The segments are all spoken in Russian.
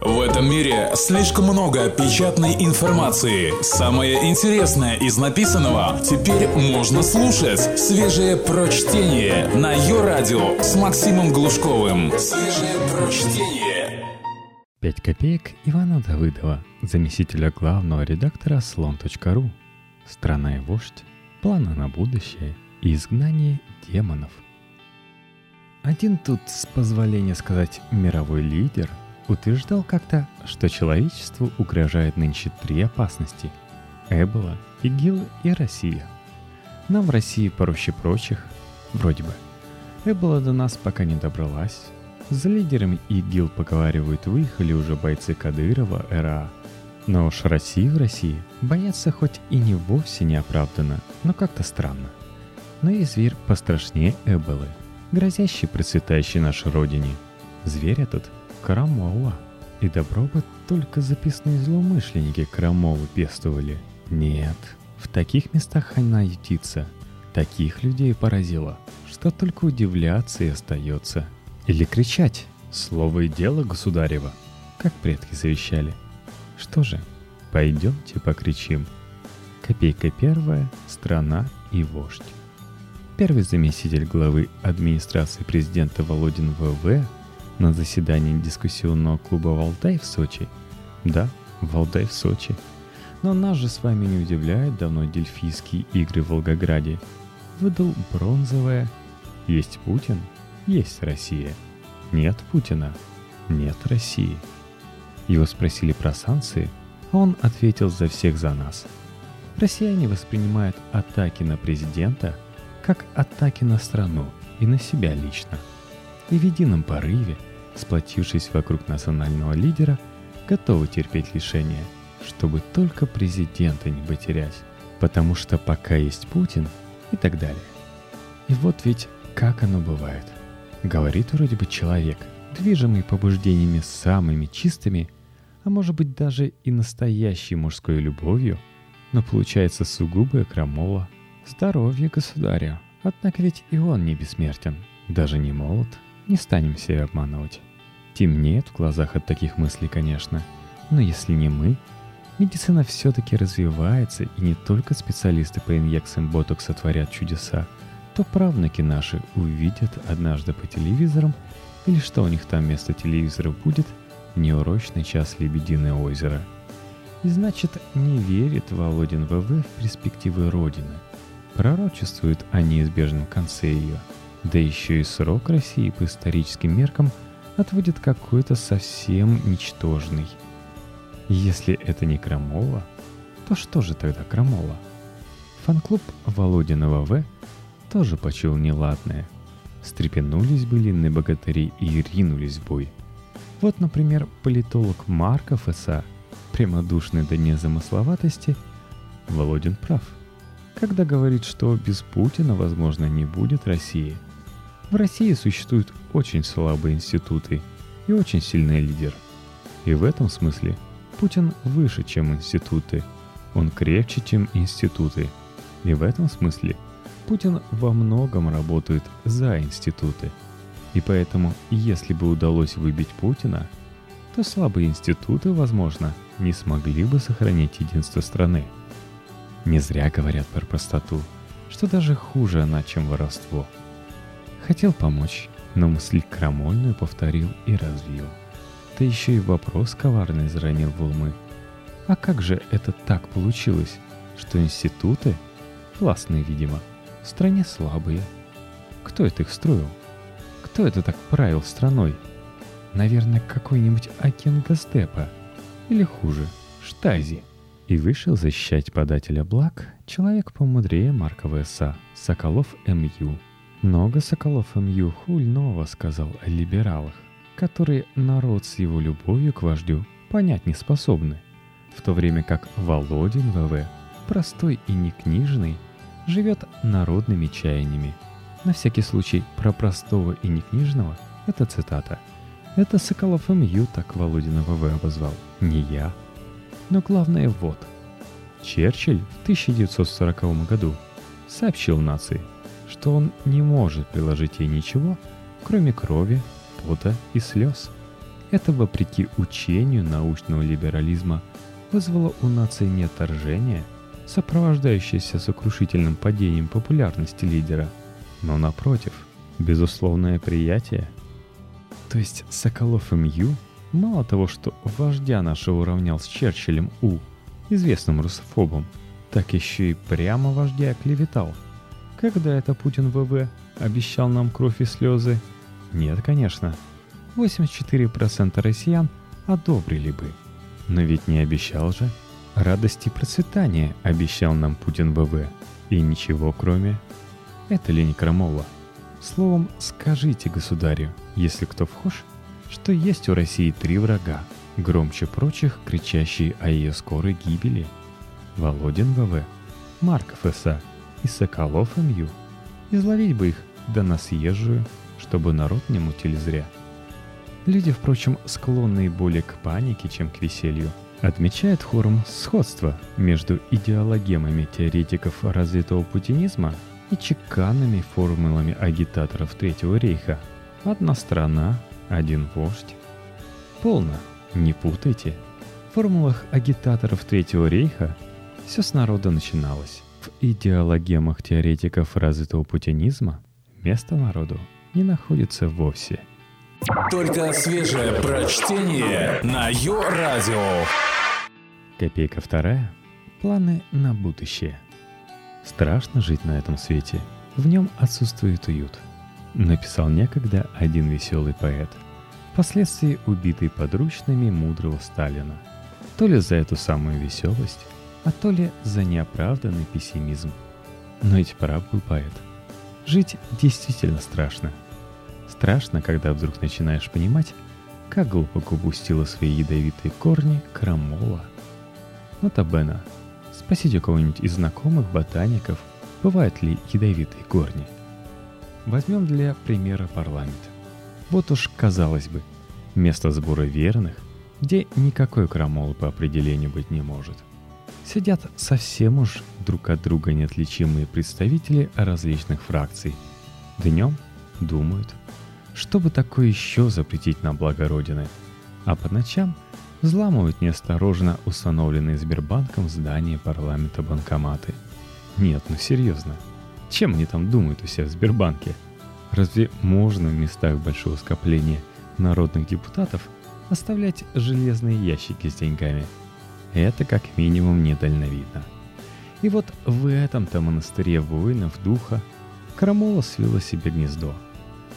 В этом мире слишком много печатной информации. Самое интересное из написанного теперь можно слушать. Свежее прочтение на ее радио с Максимом Глушковым. Свежее прочтение. Пять копеек Ивана Давыдова, заместителя главного редактора слон.ру. Страна и вождь, планы на будущее и изгнание демонов. Один тут, с позволения сказать, мировой лидер – утверждал как-то, что человечеству угрожает нынче три опасности – Эбола, ИГИЛ и Россия. Нам в России проще прочих, вроде бы. Эбола до нас пока не добралась. За лидерами ИГИЛ, поговаривают, выехали уже бойцы Кадырова, РА. Но уж России в России бояться хоть и не вовсе не оправдано, но как-то странно. Но и зверь пострашнее Эболы, грозящий процветающей нашей родине. Зверь этот Крамола. И добро бы только записные злоумышленники Крамолу пестовали. Нет, в таких местах она ютится. Таких людей поразило, что только удивляться и остается. Или кричать «Слово и дело, государева», как предки завещали. Что же, пойдемте покричим. Копейка первая, страна и вождь. Первый заместитель главы администрации президента Володин ВВ на заседании дискуссионного клуба «Валдай» в Сочи. Да, Валдай в Сочи. Но нас же с вами не удивляют давно дельфийские игры в Волгограде. Выдал бронзовое «Есть Путин, есть Россия». Нет Путина, нет России. Его спросили про санкции, а он ответил за всех за нас. Россияне воспринимают атаки на президента как атаки на страну и на себя лично – и в едином порыве, сплотившись вокруг национального лидера, готовы терпеть лишения, чтобы только президента не потерять, потому что пока есть Путин и так далее. И вот ведь как оно бывает. Говорит вроде бы человек, движимый побуждениями самыми чистыми, а может быть даже и настоящей мужской любовью, но получается сугубая крамола. Здоровье государя, однако ведь и он не бессмертен, даже не молод – не станем себя обманывать. Темнеет в глазах от таких мыслей, конечно. Но если не мы, медицина все-таки развивается, и не только специалисты по инъекциям ботокса творят чудеса, то правнуки наши увидят однажды по телевизорам, или что у них там вместо телевизора будет, неурочный час Лебединое озеро. И значит, не верит Володин ВВ в перспективы Родины. Пророчествует о неизбежном конце ее – да еще и срок России по историческим меркам отводит какой-то совсем ничтожный. Если это не Крамола, то что же тогда Крамола? Фан-клуб Володиного В тоже почул неладное. Стрепенулись былинные богатыри и ринулись в бой. Вот, например, политолог Марков СА, прямодушный до незамысловатости, Володин прав, когда говорит, что без Путина, возможно, не будет России – в России существуют очень слабые институты и очень сильный лидер. И в этом смысле Путин выше, чем институты. Он крепче, чем институты. И в этом смысле Путин во многом работает за институты. И поэтому, если бы удалось выбить Путина, то слабые институты, возможно, не смогли бы сохранить единство страны. Не зря говорят про простоту, что даже хуже она, чем воровство – Хотел помочь, но мысль крамольную повторил и развил. Да еще и вопрос коварный заронил в умы. А как же это так получилось, что институты, властные, видимо, в стране слабые? Кто это их строил? Кто это так правил страной? Наверное, какой-нибудь агент Гастепа. Или хуже, Штази. И вышел защищать подателя благ человек помудрее Маркова СА, Соколов М.Ю. Много Соколов МЮ хульного сказал о либералах, которые народ с его любовью к вождю понять не способны, в то время как Володин ВВ, простой и некнижный, живет народными чаяниями. На всякий случай про простого и некнижного – это цитата. Это Соколов МЮ так Володина ВВ обозвал, не я. Но главное вот. Черчилль в 1940 году сообщил нации – что он не может приложить ей ничего, кроме крови, пота и слез. Это, вопреки учению научного либерализма, вызвало у нации не отторжение, сопровождающееся сокрушительным падением популярности лидера, но, напротив, безусловное приятие. То есть Соколов МЮ мало того, что вождя нашего уравнял с Черчиллем У, известным русофобом, так еще и прямо вождя клеветал. Когда это Путин ВВ обещал нам кровь и слезы? Нет, конечно. 84% россиян одобрили бы. Но ведь не обещал же. Радости и процветания обещал нам Путин ВВ. И ничего кроме... Это ли не крамола? Словом, скажите государю, если кто вхож, что есть у России три врага, громче прочих, кричащие о ее скорой гибели. Володин ВВ, Марков СА и Соколов МЮ. Изловить бы их, да на съезжую, чтобы народ не мутили зря. Люди, впрочем, склонные более к панике, чем к веселью, отмечают хором сходство между идеологемами теоретиков развитого путинизма и чеканными формулами агитаторов Третьего рейха. Одна страна, один вождь. Полно, не путайте. В формулах агитаторов Третьего рейха все с народа начиналось. В идеологемах теоретиков развитого путинизма место народу не находится вовсе – только свежее прочтение на Йо-Радио. Копейка вторая. Планы на будущее. Страшно жить на этом свете. В нем отсутствует уют. Написал некогда один веселый поэт. Впоследствии убитый подручными мудрого Сталина. То ли за эту самую веселость, а то ли за неоправданный пессимизм. Но ведь прав был поэт. Жить действительно страшно – Страшно, когда вдруг начинаешь понимать, как глубоко упустила свои ядовитые корни крамола. Нотабена, спросите у кого-нибудь из знакомых ботаников, бывают ли ядовитые корни. Возьмем для примера парламент. Вот уж, казалось бы, место сбора верных, где никакой крамолы по определению быть не может. Сидят совсем уж друг от друга неотличимые представители различных фракций. Днем думают, чтобы такое еще запретить на благо Родины. А по ночам взламывают неосторожно установленные Сбербанком здания парламента банкоматы. Нет, ну серьезно. Чем они там думают у себя в Сбербанке? Разве можно в местах большого скопления народных депутатов оставлять железные ящики с деньгами? Это как минимум недальновидно. И вот в этом-то монастыре воинов духа Крамола свела себе гнездо –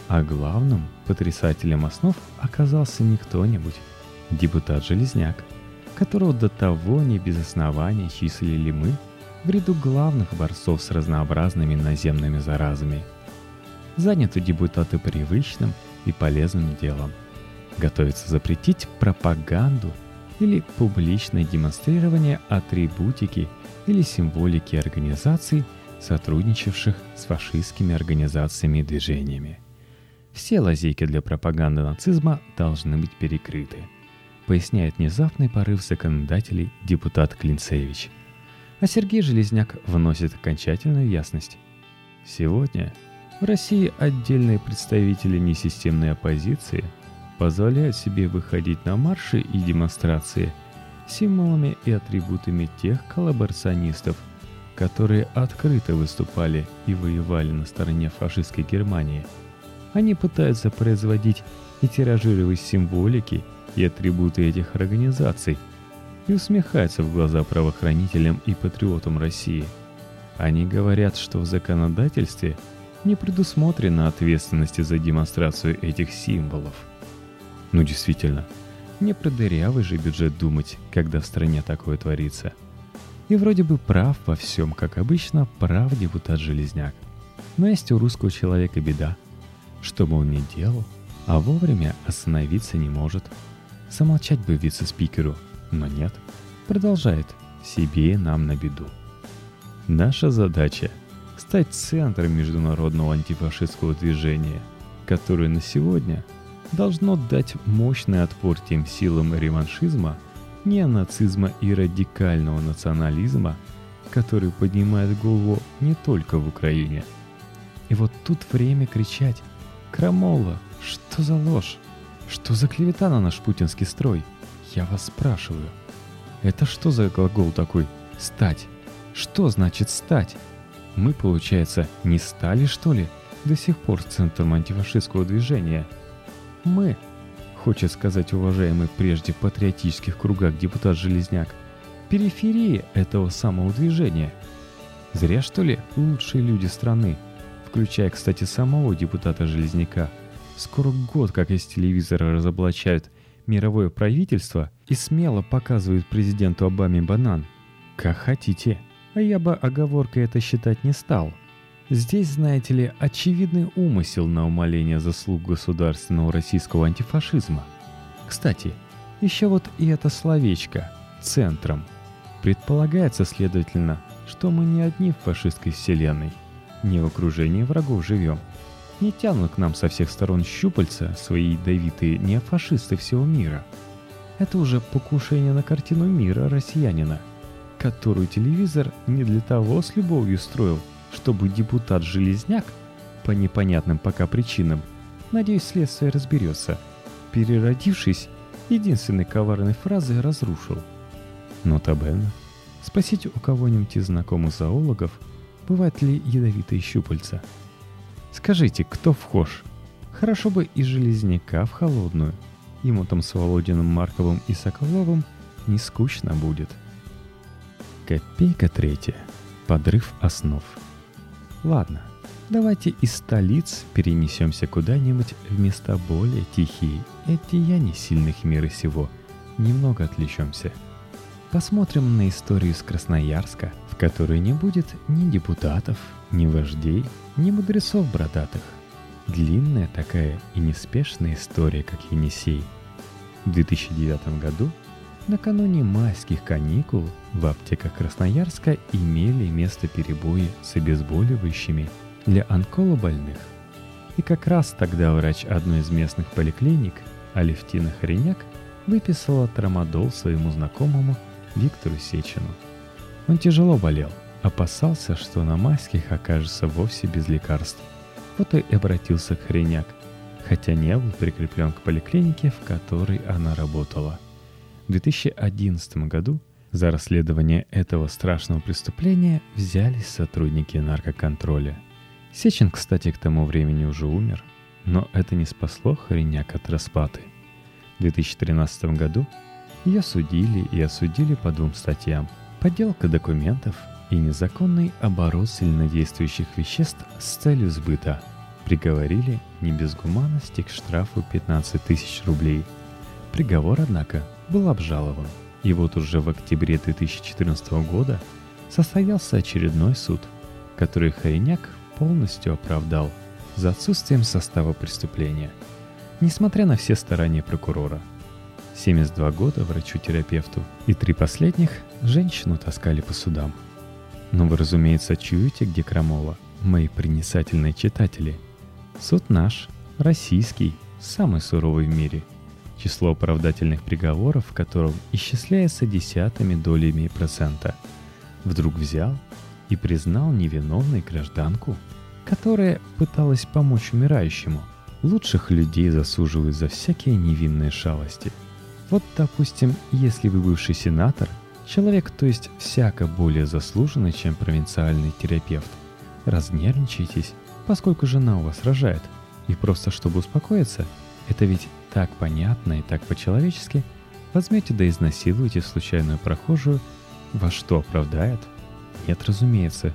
а главным потрясателем основ оказался не кто-нибудь, депутат Железняк, которого до того не без основания числили мы в ряду главных борцов с разнообразными наземными заразами. Заняты депутаты привычным и полезным делом. Готовится запретить пропаганду или публичное демонстрирование атрибутики или символики организаций, сотрудничавших с фашистскими организациями и движениями. Все лазейки для пропаганды нацизма должны быть перекрыты, поясняет внезапный порыв законодателей депутат Клинцевич. А Сергей Железняк вносит окончательную ясность. Сегодня в России отдельные представители несистемной оппозиции позволяют себе выходить на марши и демонстрации символами и атрибутами тех коллаборационистов, которые открыто выступали и воевали на стороне фашистской Германии – они пытаются производить и тиражировать символики и атрибуты этих организаций и усмехаются в глаза правоохранителям и патриотам России. Они говорят, что в законодательстве не предусмотрена ответственности за демонстрацию этих символов. Ну действительно, не про дырявый же бюджет думать, когда в стране такое творится. И вроде бы прав во всем, как обычно, прав депутат Железняк. Но есть у русского человека беда – что бы он ни делал, а вовремя остановиться не может. Замолчать бы вице-спикеру, но нет. Продолжает себе и нам на беду. Наша задача – стать центром международного антифашистского движения, которое на сегодня должно дать мощный отпор тем силам реваншизма, неонацизма и радикального национализма, который поднимает голову не только в Украине. И вот тут время кричать Крамола, что за ложь? Что за клевета на наш путинский строй? Я вас спрашиваю. Это что за глагол такой «стать»? Что значит «стать»? Мы, получается, не стали, что ли, до сих пор центром антифашистского движения? Мы, хочет сказать уважаемый прежде патриотических кругах депутат Железняк, периферия этого самого движения. Зря, что ли, лучшие люди страны, включая, кстати, самого депутата Железняка, скоро год как из телевизора разоблачают мировое правительство и смело показывают президенту Обаме банан. Как хотите. А я бы оговоркой это считать не стал. Здесь, знаете ли, очевидный умысел на умаление заслуг государственного российского антифашизма. Кстати, еще вот и это словечко «центром». Предполагается, следовательно, что мы не одни в фашистской вселенной, не в окружении врагов живем. Не тянут к нам со всех сторон щупальца свои ядовитые неофашисты всего мира. Это уже покушение на картину мира россиянина, которую телевизор не для того с любовью строил, чтобы депутат Железняк, по непонятным пока причинам, надеюсь, следствие разберется, переродившись, единственной коварной фразой разрушил. Нота Бенна. Спросите у кого-нибудь из знакомых зоологов, бывают ли ядовитые щупальца. Скажите, кто вхож? Хорошо бы и Железняка в холодную. Ему там с Володиным Марковым и Соколовым не скучно будет. Копейка третья. Подрыв основ. Ладно, давайте из столиц перенесемся куда-нибудь в места более тихие и от деяний сильных мира сего. Немного отвлечемся. Посмотрим на историю с Красноярска, в которой не будет ни депутатов, ни вождей, ни мудрецов бородатых. Длинная такая и неспешная история, как Енисей. В 2009 году, накануне майских каникул, в аптеках Красноярска имели место перебои с обезболивающими для онколобольных. И как раз тогда врач одной из местных поликлиник, Алевтина Хореняк, выписала трамадол своему знакомому Виктору Сечину. Он тяжело болел, опасался, что на майских окажется вовсе без лекарств. Вот и обратился к Хореняк, хотя не был прикреплен к поликлинике, в которой она работала. В 2011 году за расследование этого страшного преступления взялись сотрудники наркоконтроля. Сечин, кстати, к тому времени уже умер, но это не спасло Хореняк от распаты. В 2013 году ее судили и осудили по двум статьям. Подделка документов и незаконный оборот сильнодействующих веществ с целью сбыта. Приговорили не без гуманности к штрафу 15 тысяч рублей. Приговор, однако, был обжалован – и вот уже в октябре 2014 года состоялся очередной суд, который Хореняк полностью оправдал за отсутствием состава преступления, несмотря на все старания прокурора. 72 года врачу-терапевту и три последних женщину таскали по судам. Но вы, разумеется, чуете, где крамола, мои принесательные читатели. Суд наш, российский, самый суровый в мире – число оправдательных приговоров в котором исчисляется десятыми долями процента, вдруг взял и признал невиновной гражданку, которая пыталась помочь умирающему. Лучших людей засуживают за всякие невинные шалости. Вот, допустим, если вы бывший сенатор, человек, то есть всяко более заслуженный, чем провинциальный терапевт, разнервничаетесь, поскольку жена у вас рожает, и просто чтобы успокоиться, это ведь так понятно и так по-человечески, возьмете да изнасилуете случайную прохожую, во что оправдает? Нет, разумеется.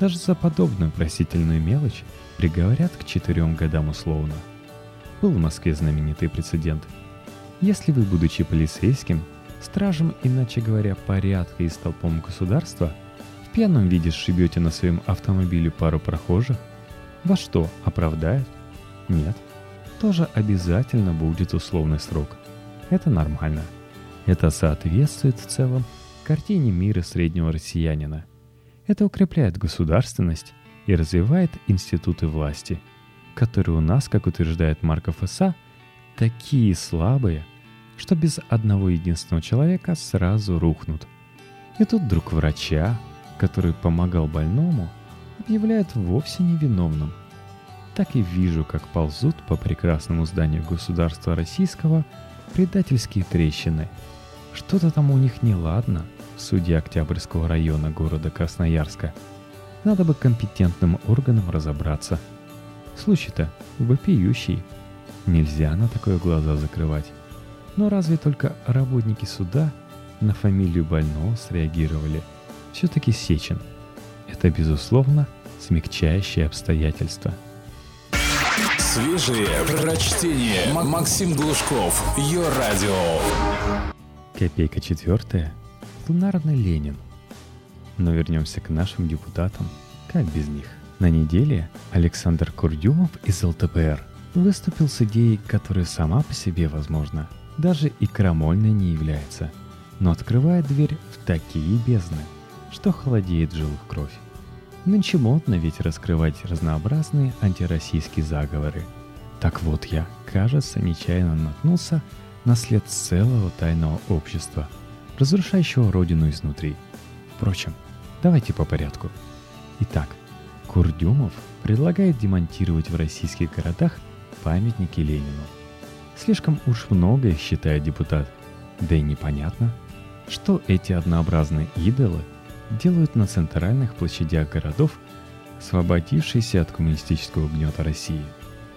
Даже за подобную просительную мелочь приговорят к четырем годам условно. Был в Москве знаменитый прецедент. Если вы, будучи полицейским, стражем, иначе говоря, порядка и столпом государства, в пьяном виде сшибете на своем автомобиле пару прохожих, во что оправдает? Нет тоже обязательно будет условный срок. Это нормально. Это соответствует в целом картине мира среднего россиянина. Это укрепляет государственность и развивает институты власти, которые у нас, как утверждает Марков ИСА, такие слабые, что без одного единственного человека сразу рухнут. И тут друг врача, который помогал больному, объявляют вовсе невиновным. Так и вижу, как ползут по прекрасному зданию государства российского предательские трещины. Что-то там у них неладно в суде Октябрьского района города Красноярска. Надо бы компетентным органам разобраться. Случай-то вопиющий. Нельзя на такое глаза закрывать. Но разве только работники суда на фамилию больного среагировали? Все-таки Сечин. Это, безусловно, смягчающее обстоятельство. Свежие прочтение. Максим Глушков. Ее радио. Копейка четвертая. Лунарный Ленин. Но вернемся к нашим депутатам. Как без них? На неделе Александр Курдюмов из ЛТПР выступил с идеей, которая сама по себе, возможно, даже и крамольной не является, но открывает дверь в такие бездны, что холодеет в жилах кровь. Нынче модно ведь раскрывать разнообразные антироссийские заговоры. Так вот я, кажется, нечаянно наткнулся на след целого тайного общества, разрушающего родину изнутри. Впрочем, давайте по порядку. Итак, Курдюмов предлагает демонтировать в российских городах памятники Ленину. Слишком уж многое считает депутат, да и непонятно, что эти однообразные идолы делают на центральных площадях городов, освободившиеся от коммунистического гнета России.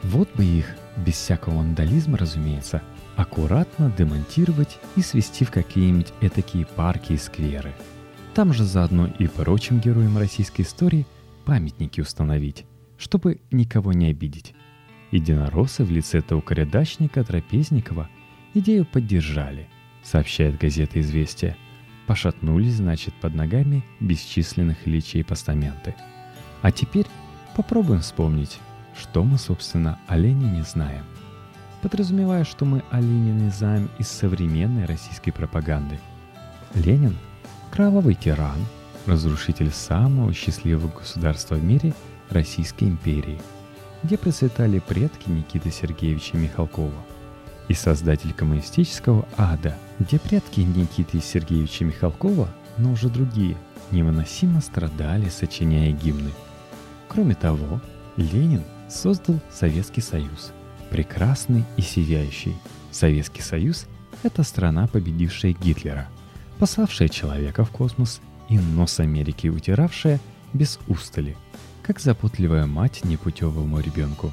Вот бы их, без всякого вандализма, разумеется, аккуратно демонтировать и свести в какие-нибудь этакие парки и скверы. Там же заодно и прочим героям российской истории памятники установить, чтобы никого не обидеть. Единороссы в лице таукорядачника Трапезникова идею поддержали, сообщает газета «Известия». Пошатнулись, значит, под ногами бесчисленных ильичей постаменты. А теперь попробуем вспомнить, что мы, собственно, о Ленине знаем. Подразумевая, что мы о Ленине знаем из современной российской пропаганды. Ленин – кровавый тиран, разрушитель самого счастливого государства в мире – Российской империи, где процветали предки Никиты Сергеевича Михалкова – и создатель коммунистического ада, где предки Никиты Сергеевича Михалкова, но уже другие, невыносимо страдали, сочиняя гимны. Кроме того, Ленин создал Советский Союз, прекрасный и сияющий. Советский Союз – это страна, победившая Гитлера, пославшая человека в космос и нос Америки утиравшая без устали, как заботливая мать непутевому ребенку.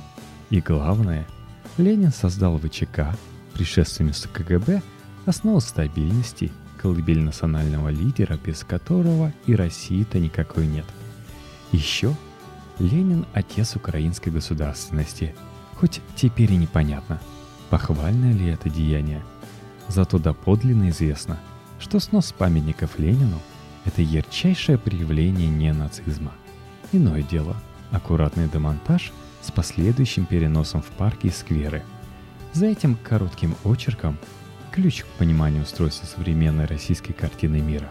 И главное – Ленин создал ВЧК, предшественницу КГБ, основу стабильности, колыбель национального лидера, без которого и России-то никакой нет. Еще Ленин – отец украинской государственности, хоть теперь и непонятно, похвальное ли это деяние. Зато доподлинно известно, что снос памятников Ленину – это ярчайшее проявление ненацизма. Иное дело – аккуратный демонтаж – с последующим переносом в парки и скверы. За этим коротким очерком ключ к пониманию устройства современной российской картины мира.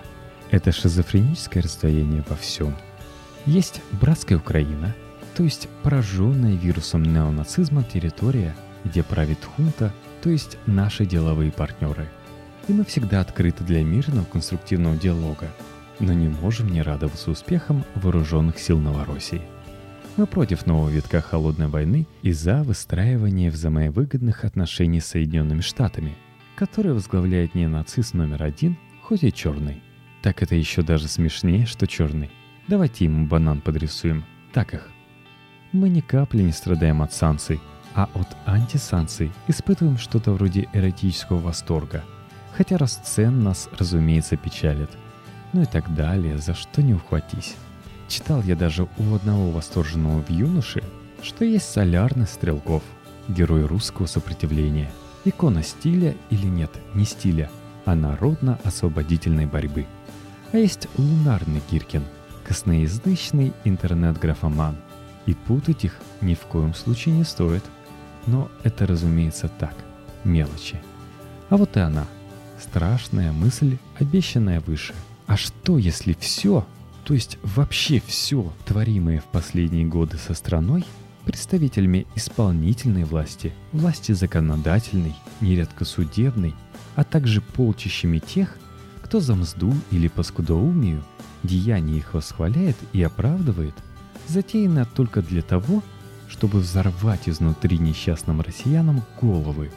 Это шизофреническое расстояние во всем. Есть братская Украина, то есть пораженная вирусом неонацизма территория, где правит хунта, то есть наши деловые партнеры. И мы всегда открыты для мирного конструктивного диалога, но не можем не радоваться успехам вооруженных сил Новороссии – мы против нового витка холодной войны и за выстраивание взаимовыгодных отношений с Соединенными Штатами, которые возглавляет не нацист номер один, хоть и черный. Так это еще даже смешнее, что черный. Давайте ему банан подрисуем. Так их. Мы ни капли не страдаем от санкций, а от антисанкций испытываем что-то вроде эротического восторга. Хотя расцен нас, разумеется, печалит. Ну и так далее, за что не ухватись. Читал я даже у одного восторженного в юноше, что есть солярный Стрелков, герой русского сопротивления, икона стиля или нет, не стиля, а народно-освободительной борьбы. А есть лунарный Гиркин, косноязычный интернет-графоман. И путать их ни в коем случае не стоит. Но это, разумеется, так, мелочи. А вот и она, страшная мысль, обещанная выше. А что, если все то есть вообще все, творимое в последние годы со страной, представителями исполнительной власти, власти законодательной, нередко судебной, а также полчищами тех, кто за мзду или по скудоумию деяния их восхваляет и оправдывает, затеяно только для того, чтобы взорвать изнутри несчастным россиянам головы,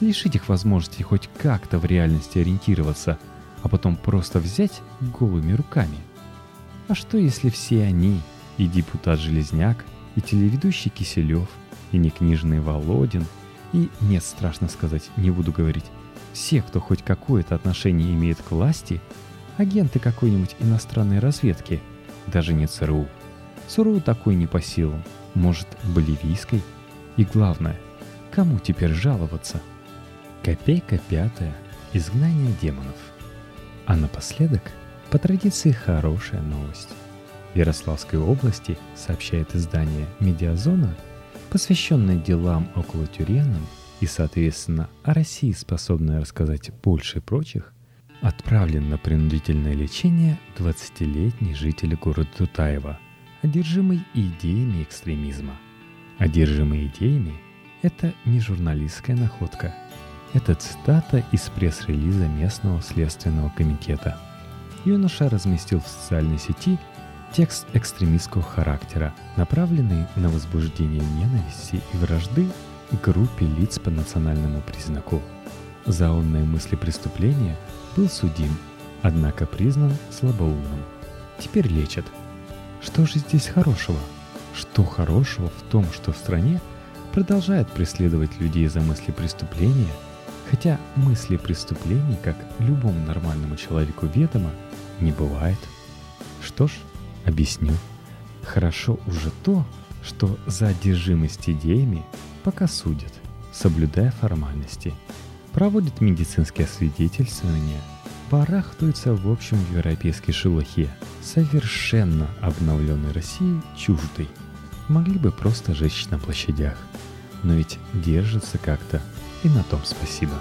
лишить их возможности хоть как-то в реальности ориентироваться, а потом просто взять голыми руками. А что если все они, и депутат Железняк, и телеведущий Киселев, и некнижный Володин, и, нет, страшно сказать, не буду говорить, все, кто хоть какое-то отношение имеет к власти, агенты какой-нибудь иностранной разведки, даже не ЦРУ. ЦРУ такой не по силам, может, боливийской? И главное, кому теперь жаловаться? Копейка пятая. Изгнание демонов. А напоследок, по традиции, хорошая новость. В Ярославской области, сообщает издание «Медиазона», посвященное делам около тюремным и, соответственно, о России, способная рассказать больше прочих, отправлен на принудительное лечение 20-летний житель города Тутаева, одержимый идеями экстремизма. Одержимый идеями – это не журналистская находка. Это цитата из пресс-релиза местного следственного комитета. Юноша разместил в социальной сети текст экстремистского характера, направленный на возбуждение ненависти и вражды группе лиц по национальному признаку. За умные мысли преступления был судим, однако признан слабоумным. Теперь лечат. Что же здесь хорошего? Что хорошего в том, что в стране продолжают преследовать людей за мысли преступления, хотя мысли преступлений, как любому нормальному человеку ведомо, не бывает? Что ж, объясню. Хорошо уже то, что за одержимость идеями пока судят, соблюдая формальности, проводят медицинские освидетельствования, барахтаются в общем европейской шелухе, совершенно обновленной России чуждой. Могли бы просто жечь на площадях, но ведь держатся как-то, и на том спасибо.